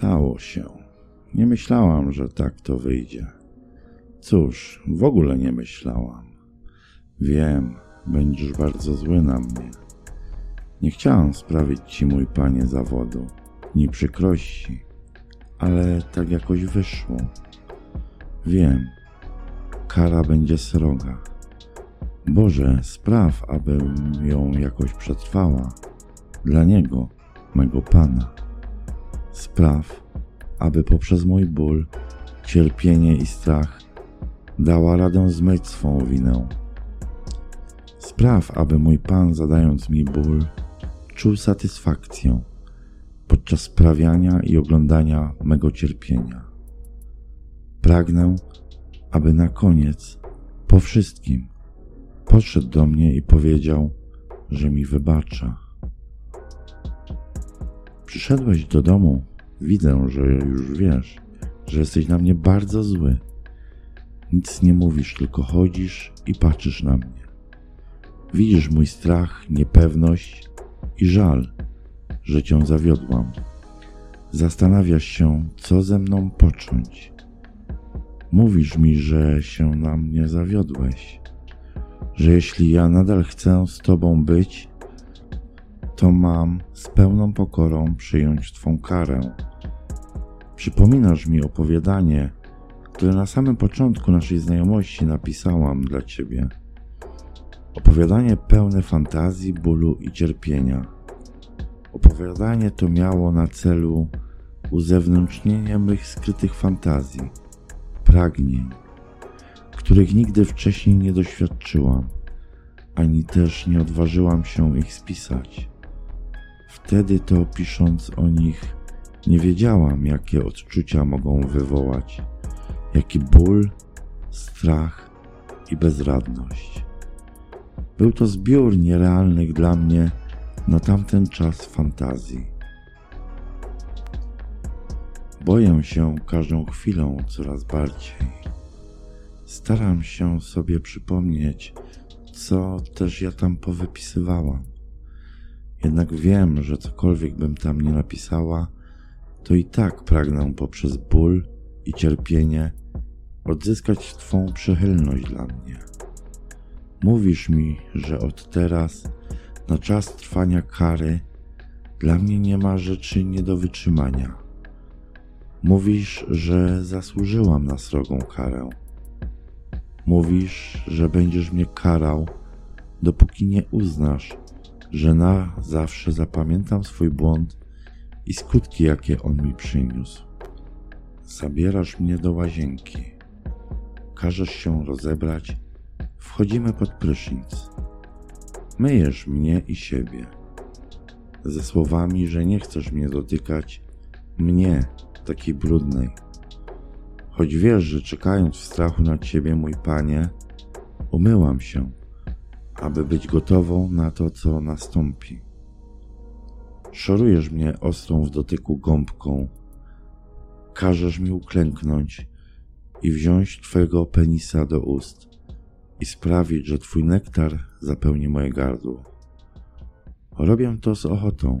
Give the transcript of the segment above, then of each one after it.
Stało się. Nie myślałam, że tak to wyjdzie. Cóż, w ogóle nie myślałam. Wiem, będziesz bardzo zły na mnie. Nie chciałam sprawić ci, mój panie, zawodu, ni przykrości, ale tak jakoś wyszło. Wiem, kara będzie sroga. Boże, spraw, abym ją jakoś przetrwała. Dla niego, mego pana. Spraw, aby poprzez mój ból, cierpienie i strach dała radę zmyć swą winę. Spraw, aby mój Pan, zadając mi ból, czuł satysfakcję podczas sprawiania i oglądania mego cierpienia. Pragnę, aby na koniec, po wszystkim, podszedł do mnie i powiedział, że mi wybacza. Przyszedłeś do domu, widzę, że już wiesz, że jesteś na mnie bardzo zły. Nic nie mówisz, tylko chodzisz i patrzysz na mnie. Widzisz mój strach, niepewność i żal, że cię zawiodłam. Zastanawiasz się, co ze mną począć. Mówisz mi, że się na mnie zawiodłeś, że jeśli ja nadal chcę z tobą być, to mam z pełną pokorą przyjąć twą karę. Przypominasz mi opowiadanie, które na samym początku naszej znajomości napisałam dla ciebie. Opowiadanie pełne fantazji, bólu i cierpienia. Opowiadanie to miało na celu uzewnętrznienie mych skrytych fantazji, pragnień, których nigdy wcześniej nie doświadczyłam, ani też nie odważyłam się ich spisać. Wtedy to pisząc o nich, nie wiedziałam, jakie odczucia mogą wywołać, jaki ból, strach i bezradność. Był to zbiór nierealnych dla mnie na tamten czas fantazji. Boję się każdą chwilą coraz bardziej. Staram się sobie przypomnieć, co też ja tam powypisywałam. Jednak wiem, że cokolwiek bym tam nie napisała, to i tak pragnę poprzez ból i cierpienie odzyskać Twą przychylność dla mnie. Mówisz mi, że od teraz, na czas trwania kary, dla mnie nie ma rzeczy nie do wytrzymania. Mówisz, że zasłużyłam na srogą karę. Mówisz, że będziesz mnie karał, dopóki nie uznasz, że na zawsze zapamiętam swój błąd i skutki, jakie on mi przyniósł. Zabierasz mnie do łazienki. Każesz się rozebrać. Wchodzimy pod prysznic. Myjesz mnie i siebie. Ze słowami, że nie chcesz mnie dotykać, mnie, takiej brudnej. Choć wiesz, że czekając w strachu na ciebie, mój panie, umyłam się, aby być gotową na to, co nastąpi. Szorujesz mnie ostrą w dotyku gąbką, każesz mi uklęknąć i wziąć twojego penisa do ust i sprawić, że twój nektar zapełni moje gardło. Robię to z ochotą.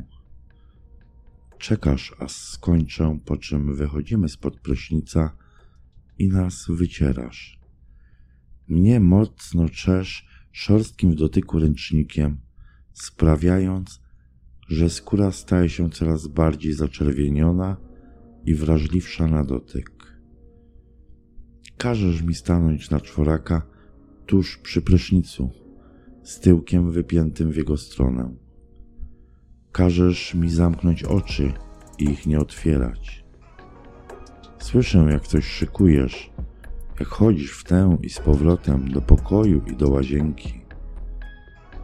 Czekasz, aż skończę, po czym wychodzimy spod prysznica i nas wycierasz. Mnie mocno czesz szorstkim dotyku ręcznikiem, sprawiając, że skóra staje się coraz bardziej zaczerwieniona i wrażliwsza na dotyk. Każesz mi stanąć na czworaka tuż przy prysznicu, z tyłkiem wypiętym w jego stronę. Każesz mi zamknąć oczy i ich nie otwierać. Słyszę, jak coś szykujesz, jak chodzisz w tę i z powrotem do pokoju i do łazienki.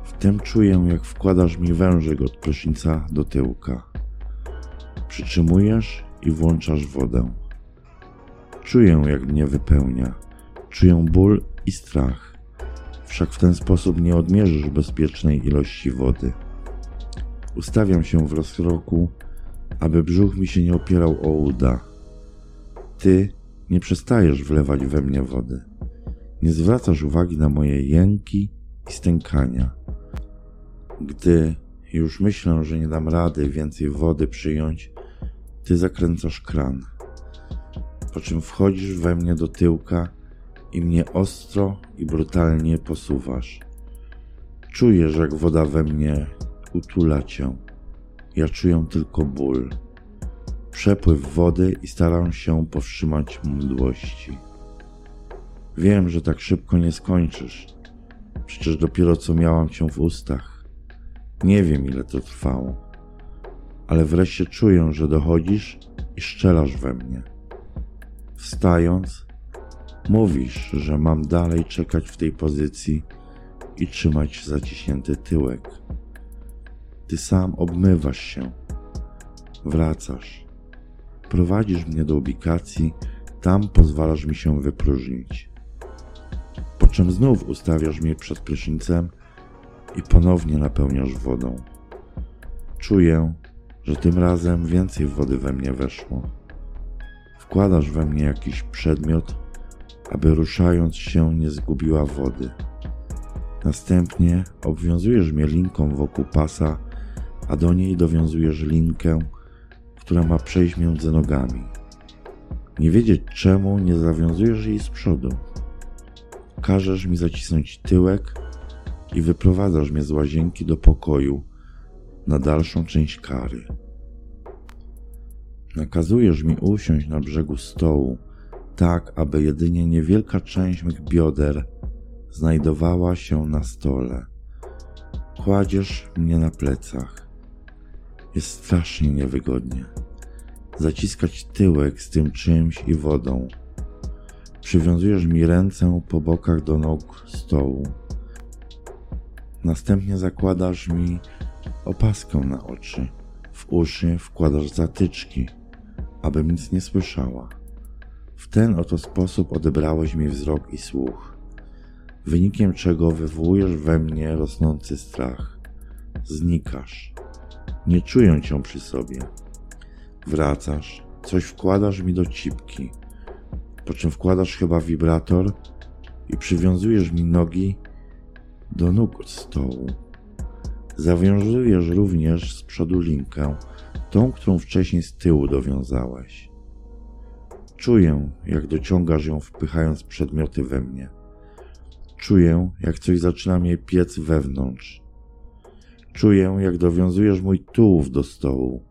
Wtem czuję, jak wkładasz mi wężyk od prysznica do tyłka. Przytrzymujesz i włączasz wodę. Czuję, jak mnie wypełnia. Czuję ból i strach. Wszak w ten sposób nie odmierzysz bezpiecznej ilości wody. Ustawiam się w rozkroku, aby brzuch mi się nie opierał o uda. Ty nie przestajesz wlewać we mnie wody. Nie zwracasz uwagi na moje jęki i stękania. Gdy już myślę, że nie dam rady więcej wody przyjąć, ty zakręcasz kran, po czym wchodzisz we mnie do tyłka i mnie ostro i brutalnie posuwasz. Czujesz, jak woda we mnie utula cię. Ja czuję tylko ból, przepływ wody i staram się powstrzymać mdłości. Wiem, że tak szybko nie skończysz. Przecież dopiero co miałam cię w ustach. Nie wiem, ile to trwało, ale wreszcie czuję, że dochodzisz i szczelasz we mnie. Wstając, mówisz, że mam dalej czekać w tej pozycji i trzymać zaciśnięty tyłek. Ty sam obmywasz się, wracasz, prowadzisz mnie do ubikacji, tam pozwalasz mi się wypróżnić. Po czym znów ustawiasz mnie przed prysznicem i ponownie napełniasz wodą. Czuję, że tym razem więcej wody we mnie weszło. Wkładasz we mnie jakiś przedmiot, aby ruszając się nie zgubiła wody. Następnie obwiązujesz mnie linką wokół pasa, a do niej dowiązujesz linkę, która ma przejść między nogami. Nie wiedzieć czemu nie zawiązujesz jej z przodu. Każesz mi zacisnąć tyłek i wyprowadzasz mnie z łazienki do pokoju na dalszą część kary. Nakazujesz mi usiąść na brzegu stołu, tak aby jedynie niewielka część mych bioder znajdowała się na stole. Kładziesz mnie na plecach. Jest strasznie niewygodnie. Zaciskać tyłek z tym czymś i wodą. Przywiązujesz mi ręce po bokach do nóg stołu. Następnie zakładasz mi opaskę na oczy. W uszy wkładasz zatyczki, abym nic nie słyszała. W ten oto sposób odebrałeś mi wzrok i słuch, wynikiem czego wywołujesz we mnie rosnący strach. Znikasz. Nie czuję cię przy sobie. Wracasz, coś wkładasz mi do cipki, po czym wkładasz chyba wibrator i przywiązujesz mi nogi do nóg od stołu. Zawiązujesz również z przodu linkę, tą, którą wcześniej z tyłu dowiązałeś. Czuję, jak dociągasz ją, wpychając przedmioty we mnie. Czuję, jak coś zaczyna mnie piec wewnątrz. Czuję, jak dowiązujesz mój tułów do stołu.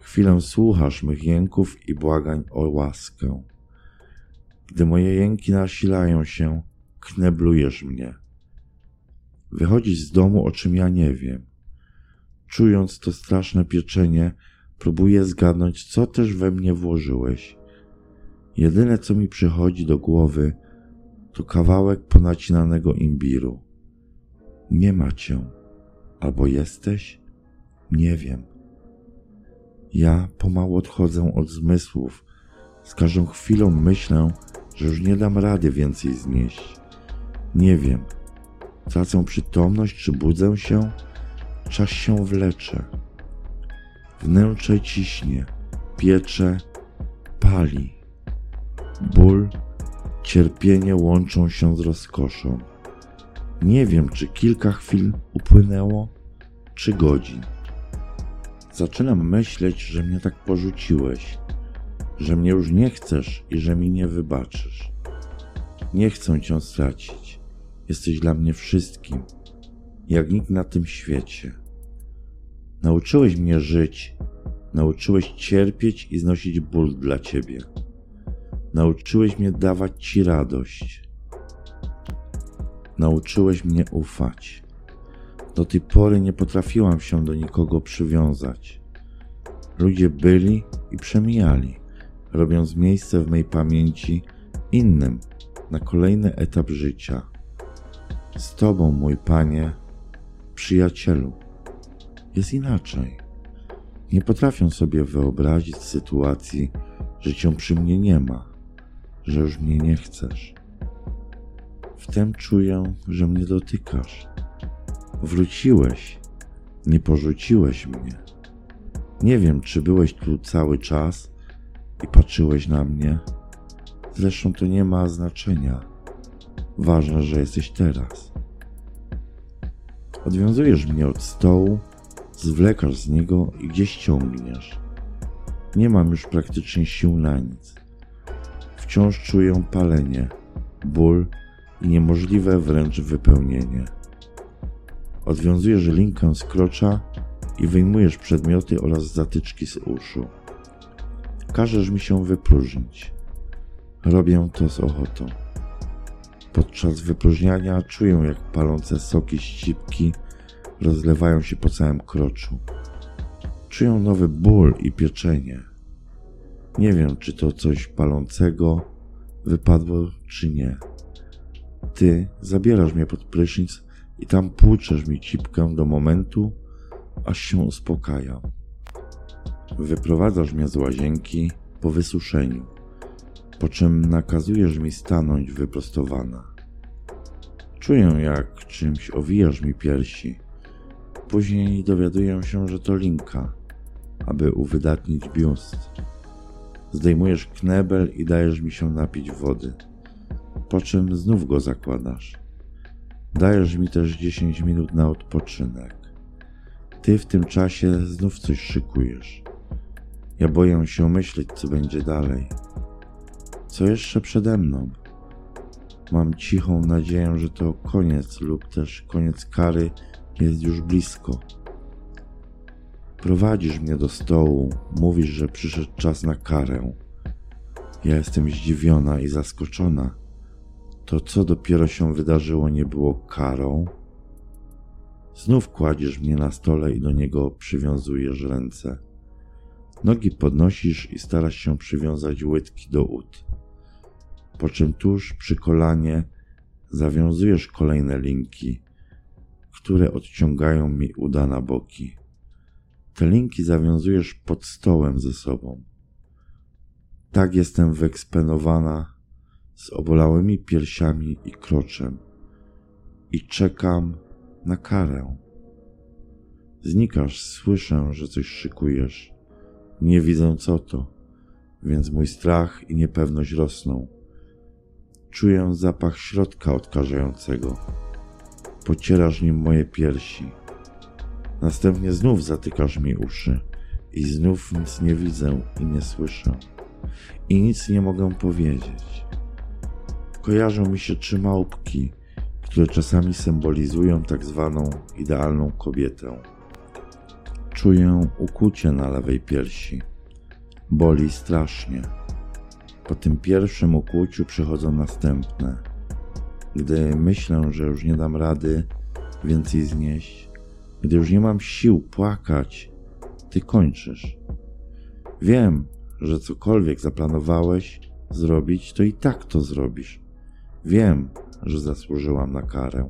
Chwilę słuchasz mych jęków i błagań o łaskę. Gdy moje jęki nasilają się, kneblujesz mnie. Wychodzisz z domu, o czym ja nie wiem. Czując to straszne pieczenie, próbuję zgadnąć, co też we mnie włożyłeś. Jedyne, co mi przychodzi do głowy, to kawałek ponacinanego imbiru. Nie ma cię. Albo jesteś? Nie wiem. Ja pomału odchodzę od zmysłów. Z każdą chwilą myślę, że już nie dam rady więcej znieść. Nie wiem. Tracę przytomność, czy budzę się? Czas się wlecze. Wnętrze ciśnie, piecze, pali. Ból, cierpienie łączą się z rozkoszą. Nie wiem, czy kilka chwil upłynęło, czy godzin. Zaczynam myśleć, że mnie tak porzuciłeś, że mnie już nie chcesz i że mi nie wybaczysz. Nie chcę cię stracić. Jesteś dla mnie wszystkim, jak nikt na tym świecie. Nauczyłeś mnie żyć, nauczyłeś cierpieć i znosić ból dla ciebie. Nauczyłeś mnie dawać ci radość. Nauczyłeś mnie ufać. Do tej pory nie potrafiłam się do nikogo przywiązać. Ludzie byli i przemijali, robiąc miejsce w mej pamięci innym na kolejny etap życia. Z Tobą, mój Panie, przyjacielu, jest inaczej. Nie potrafię sobie wyobrazić sytuacji, że Cię przy mnie nie ma, że już mnie nie chcesz. Wtem czuję, że mnie dotykasz. Wróciłeś, nie porzuciłeś mnie. Nie wiem, czy byłeś tu cały czas i patrzyłeś na mnie. Zresztą to nie ma znaczenia. Ważne, że jesteś teraz. Odwiązujesz mnie od stołu, zwlekasz z niego i gdzieś ciągniesz. Nie mam już praktycznie sił na nic. Wciąż czuję palenie, ból i niemożliwe wręcz wypełnienie. Odwiązujesz linkę z krocza i wyjmujesz przedmioty oraz zatyczki z uszu. Każesz mi się wypróżnić. Robię to z ochotą. Podczas wypróżniania czuję, jak palące soki ścipki rozlewają się po całym kroczu. Czuję nowy ból i pieczenie. Nie wiem, czy to coś palącego wypadło, czy nie. Ty zabierasz mnie pod prysznic i tam płuczesz mi cipkę do momentu, aż się uspokajam. Wyprowadzasz mnie z łazienki po wysuszeniu, po czym nakazujesz mi stanąć wyprostowana. Czuję, jak czymś owijasz mi piersi. Później dowiaduję się, że to linka, aby uwydatnić biust. Zdejmujesz knebel i dajesz mi się napić wody, po czym znów go zakładasz. Dajesz mi też 10 minut na odpoczynek. Ty w tym czasie znów coś szykujesz. Ja boję się myśleć, co będzie dalej. Co jeszcze przede mną? Mam cichą nadzieję, że to koniec lub też koniec kary jest już blisko. Prowadzisz mnie do stołu, mówisz, że przyszedł czas na karę. Ja jestem zdziwiona i zaskoczona. To, co dopiero się wydarzyło, nie było karą. Znów kładziesz mnie na stole i do niego przywiązujesz ręce. Nogi podnosisz i starasz się przywiązać łydki do ud. Po czym tuż przy kolanie zawiązujesz kolejne linki, które odciągają mi uda na boki. Te linki zawiązujesz pod stołem ze sobą. Tak jestem wyeksponowana z obolałymi piersiami i kroczem i czekam na karę. Znikasz, słyszę, że coś szykujesz. Nie widzę co to, więc mój strach i niepewność rosną. Czuję zapach środka odkażającego. Pocierasz nim moje piersi. Następnie znów zatykasz mi uszy i znów nic nie widzę i nie słyszę. I nic nie mogę powiedzieć. Kojarzą mi się trzy małpki, które czasami symbolizują tak zwaną idealną kobietę. Czuję ukucie na lewej piersi. Boli strasznie. Po tym pierwszym ukłuciu przychodzą następne. Gdy myślę, że już nie dam rady więcej znieść, gdy już nie mam sił płakać, ty kończysz. Wiem, że cokolwiek zaplanowałeś zrobić, to i tak to zrobisz. Wiem, że zasłużyłam na karę.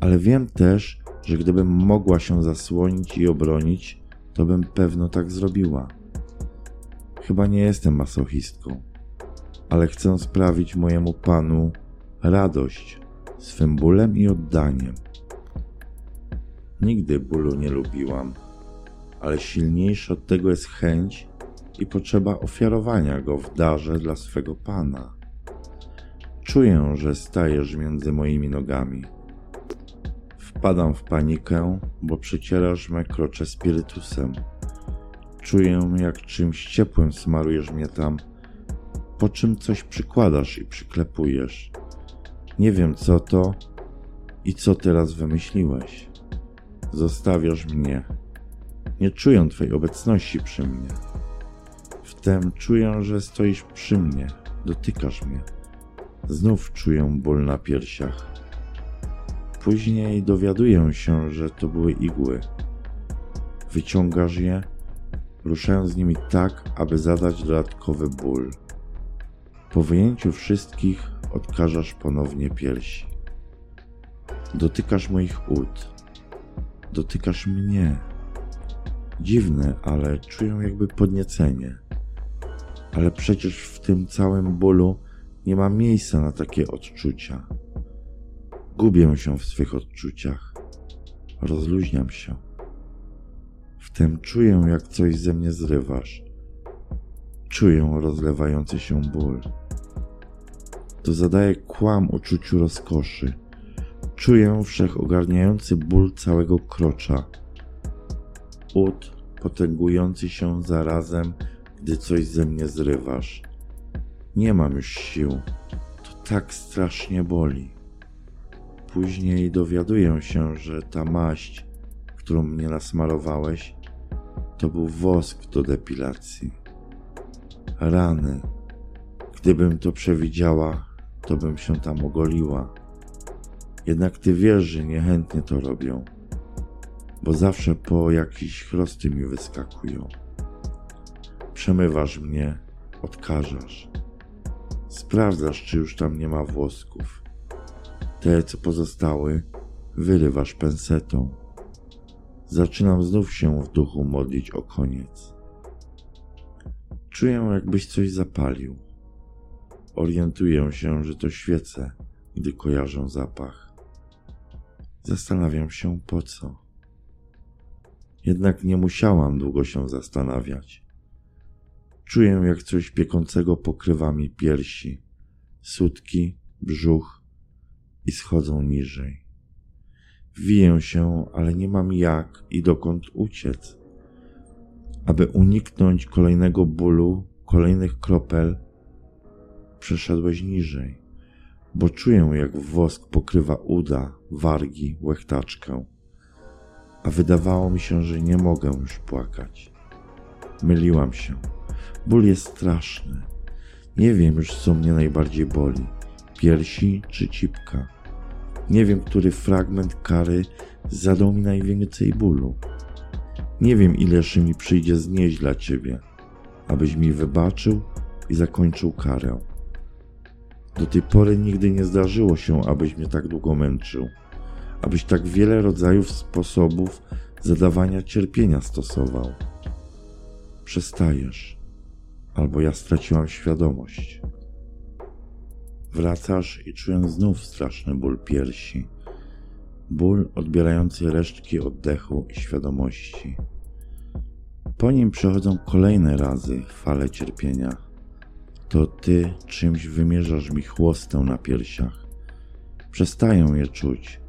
Ale wiem też, że gdybym mogła się zasłonić i obronić, to bym pewno tak zrobiła. Chyba nie jestem masochistką, ale chcę sprawić mojemu panu radość swym bólem i oddaniem. Nigdy bólu nie lubiłam, ale silniejsza od tego jest chęć i potrzeba ofiarowania go w darze dla swego pana. Czuję, że stajesz między moimi nogami. Wpadam w panikę, bo przecierasz me krocze spirytusem. Czuję, jak czymś ciepłym smarujesz mnie tam, po czym coś przykładasz i przyklepujesz. Nie wiem co to i co teraz wymyśliłeś. Zostawiasz mnie. Nie czuję Twojej obecności przy mnie. Wtem czuję, że stoisz przy mnie, dotykasz mnie. Znów czuję ból na piersiach. Później dowiaduję się, że to były igły. Wyciągasz je, ruszając z nimi tak, aby zadać dodatkowy ból. Po wyjęciu wszystkich odkażasz ponownie piersi. Dotykasz moich ud. Dotykasz mnie. Dziwne, ale czuję jakby podniecenie. Ale przecież w tym całym bólu nie ma miejsca na takie odczucia. Gubię się w swych odczuciach. Rozluźniam się. Wtem czuję, jak coś ze mnie zrywasz. Czuję rozlewający się ból. To zadaje kłam uczuciu rozkoszy. Czuję wszechogarniający ból całego krocza. Ud potęgujący się zarazem, gdy coś ze mnie zrywasz. Nie mam już sił. To tak strasznie boli. Później dowiaduję się, że ta maść, którą mnie nasmarowałeś, to był wosk do depilacji. Rany. Gdybym to przewidziała, to bym się tam ogoliła. Jednak ty wiesz, że niechętnie to robią, bo zawsze po jakiś chrosty mi wyskakują. Przemywasz mnie, odkażasz. Sprawdzasz, czy już tam nie ma włosków. Te, co pozostały, wyrywasz pensetą. Zaczynam znów się w duchu modlić o koniec. Czuję, jakbyś coś zapalił. Orientuję się, że to świece, gdy kojarzę zapach. Zastanawiam się po co. Jednak nie musiałam długo się zastanawiać. Czuję, jak coś piekącego pokrywa mi piersi, sutki, brzuch i schodzą niżej. Wiję się, ale nie mam jak i dokąd uciec. Aby uniknąć kolejnego bólu, kolejnych kropel, przeszedłeś niżej, bo czuję, jak wosk pokrywa uda, wargi, łechtaczkę. A wydawało mi się, że nie mogę już płakać. Myliłam się. Ból jest straszny. Nie wiem już, co mnie najbardziej boli: piersi czy cipka. Nie wiem, który fragment kary zadał mi najwięcej bólu. Nie wiem, ileż mi przyjdzie znieść dla ciebie, abyś mi wybaczył i zakończył karę. Do tej pory nigdy nie zdarzyło się, abyś mnie tak długo męczył, abyś tak wiele rodzajów sposobów zadawania cierpienia stosował. Przestajesz, albo ja straciłam świadomość. Wracasz i czuję znów straszny ból piersi. Ból odbierający resztki oddechu i świadomości. Po nim przechodzą kolejne razy fale cierpienia. To ty czymś wymierzasz mi chłostę na piersiach. Przestaję je czuć.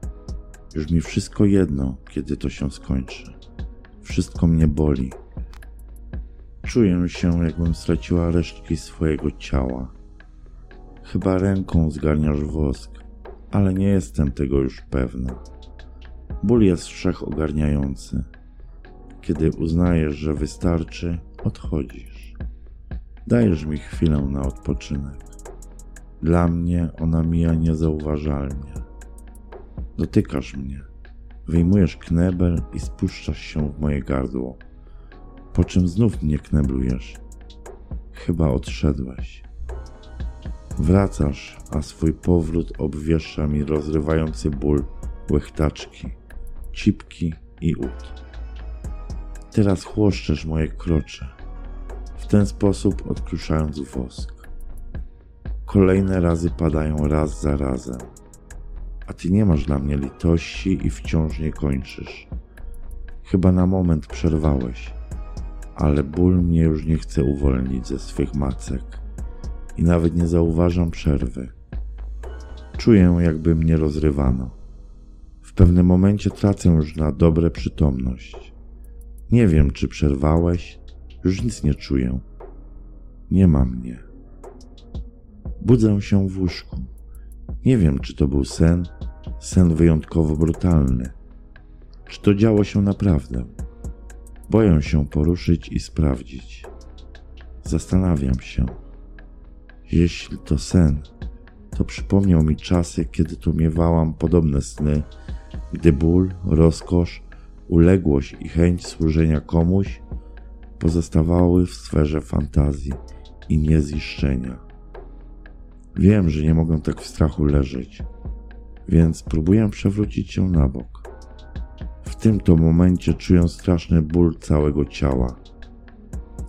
Już mi wszystko jedno, kiedy to się skończy. Wszystko mnie boli. Czuję się, jakbym straciła resztki swojego ciała. Chyba ręką zgarniasz wosk, ale nie jestem tego już pewna. Ból jest wszechogarniający. Kiedy uznajesz, że wystarczy, odchodzisz. Dajesz mi chwilę na odpoczynek. Dla mnie ona mija niezauważalnie. Dotykasz mnie. Wyjmujesz knebel i spuszczasz się w moje gardło. Po czym znów mnie kneblujesz. Chyba odszedłeś. Wracasz, a swój powrót obwieszcza mi rozrywający ból łechtaczki, cipki i ud. Teraz chłoszczesz moje krocze, w ten sposób odkruszając wosk. Kolejne razy padają raz za razem, a ty nie masz dla mnie litości i wciąż nie kończysz. Chyba na moment przerwałeś, ale ból mnie już nie chce uwolnić ze swych macek i nawet nie zauważam przerwy. Czuję, jakby mnie rozrywano. W pewnym momencie tracę już na dobre przytomność. Nie wiem, czy przerwałeś, już nic nie czuję. Nie ma mnie. Budzę się w łóżku. Nie wiem, czy to był sen, sen wyjątkowo brutalny. Czy to działo się naprawdę? Boję się poruszyć i sprawdzić. Zastanawiam się. Jeśli to sen, to przypomniał mi czasy, kiedy tu miewałam podobne sny, gdy ból, rozkosz, uległość i chęć służenia komuś pozostawały w sferze fantazji i nieziszczenia. Wiem, że nie mogę tak w strachu leżeć, więc próbuję przewrócić się na bok. Tym to momencie czuję straszny ból całego ciała.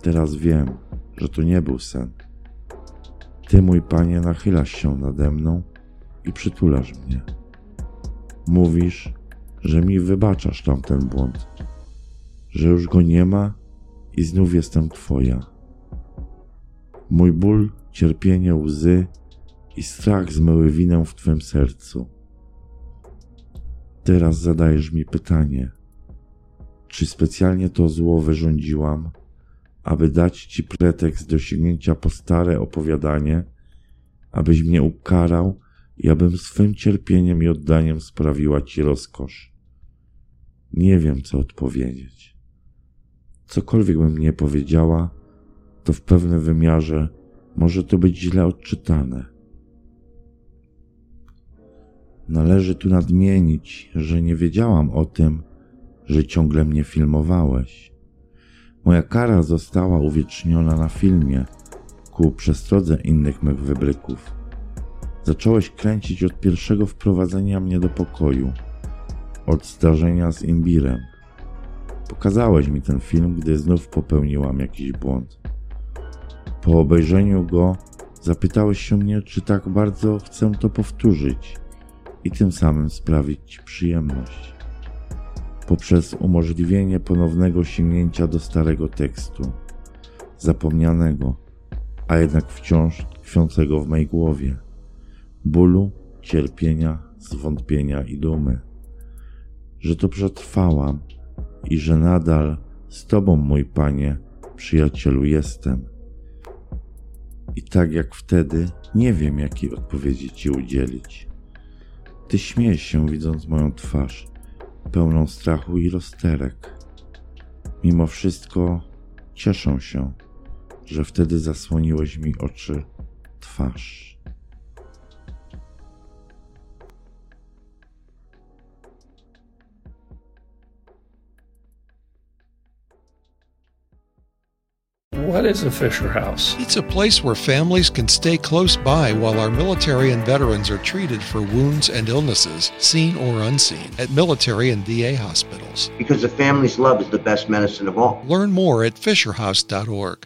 Teraz wiem, że to nie był sen. Ty, mój panie, nachylasz się nade mną i przytulasz mnie. Mówisz, że mi wybaczasz tamten błąd, że już go nie ma i znów jestem Twoja. Mój ból, cierpienie, łzy i strach zmyły winę w Twym sercu. Teraz zadajesz mi pytanie, czy specjalnie to zło wyrządziłam, aby dać Ci pretekst do sięgnięcia po stare opowiadanie, abyś mnie ukarał i abym swym cierpieniem i oddaniem sprawiła Ci rozkosz. Nie wiem, co odpowiedzieć. Cokolwiek bym nie powiedziała, to w pewnym wymiarze może to być źle odczytane. Należy tu nadmienić, że nie wiedziałam o tym, że ciągle mnie filmowałeś. Moja kara została uwieczniona na filmie ku przestrodze innych mych wybryków. Zacząłeś kręcić od pierwszego wprowadzenia mnie do pokoju, od zdarzenia z imbirem. Pokazałeś mi ten film, gdy znów popełniłam jakiś błąd. Po obejrzeniu go zapytałeś się mnie, czy tak bardzo chcę to powtórzyć i tym samym sprawić Ci przyjemność. Poprzez umożliwienie ponownego sięgnięcia do starego tekstu, zapomnianego, a jednak wciąż tkwiącego w mej głowie, bólu, cierpienia, zwątpienia i dumy, że to przetrwałam i że nadal z Tobą, mój Panie, przyjacielu, jestem. I tak jak wtedy, nie wiem, jakiej odpowiedzi Ci udzielić. Ty śmiejesz się, widząc moją twarz, pełną strachu i rozterek. Mimo wszystko cieszę się, że wtedy zasłoniłeś mi oczy, twarz. What is a Fisher House? It's a place where families can stay close by while our military and veterans are treated for wounds and illnesses, seen or unseen, at military and VA hospitals. Because the family's love is the best medicine of all. Learn more at FisherHouse.org.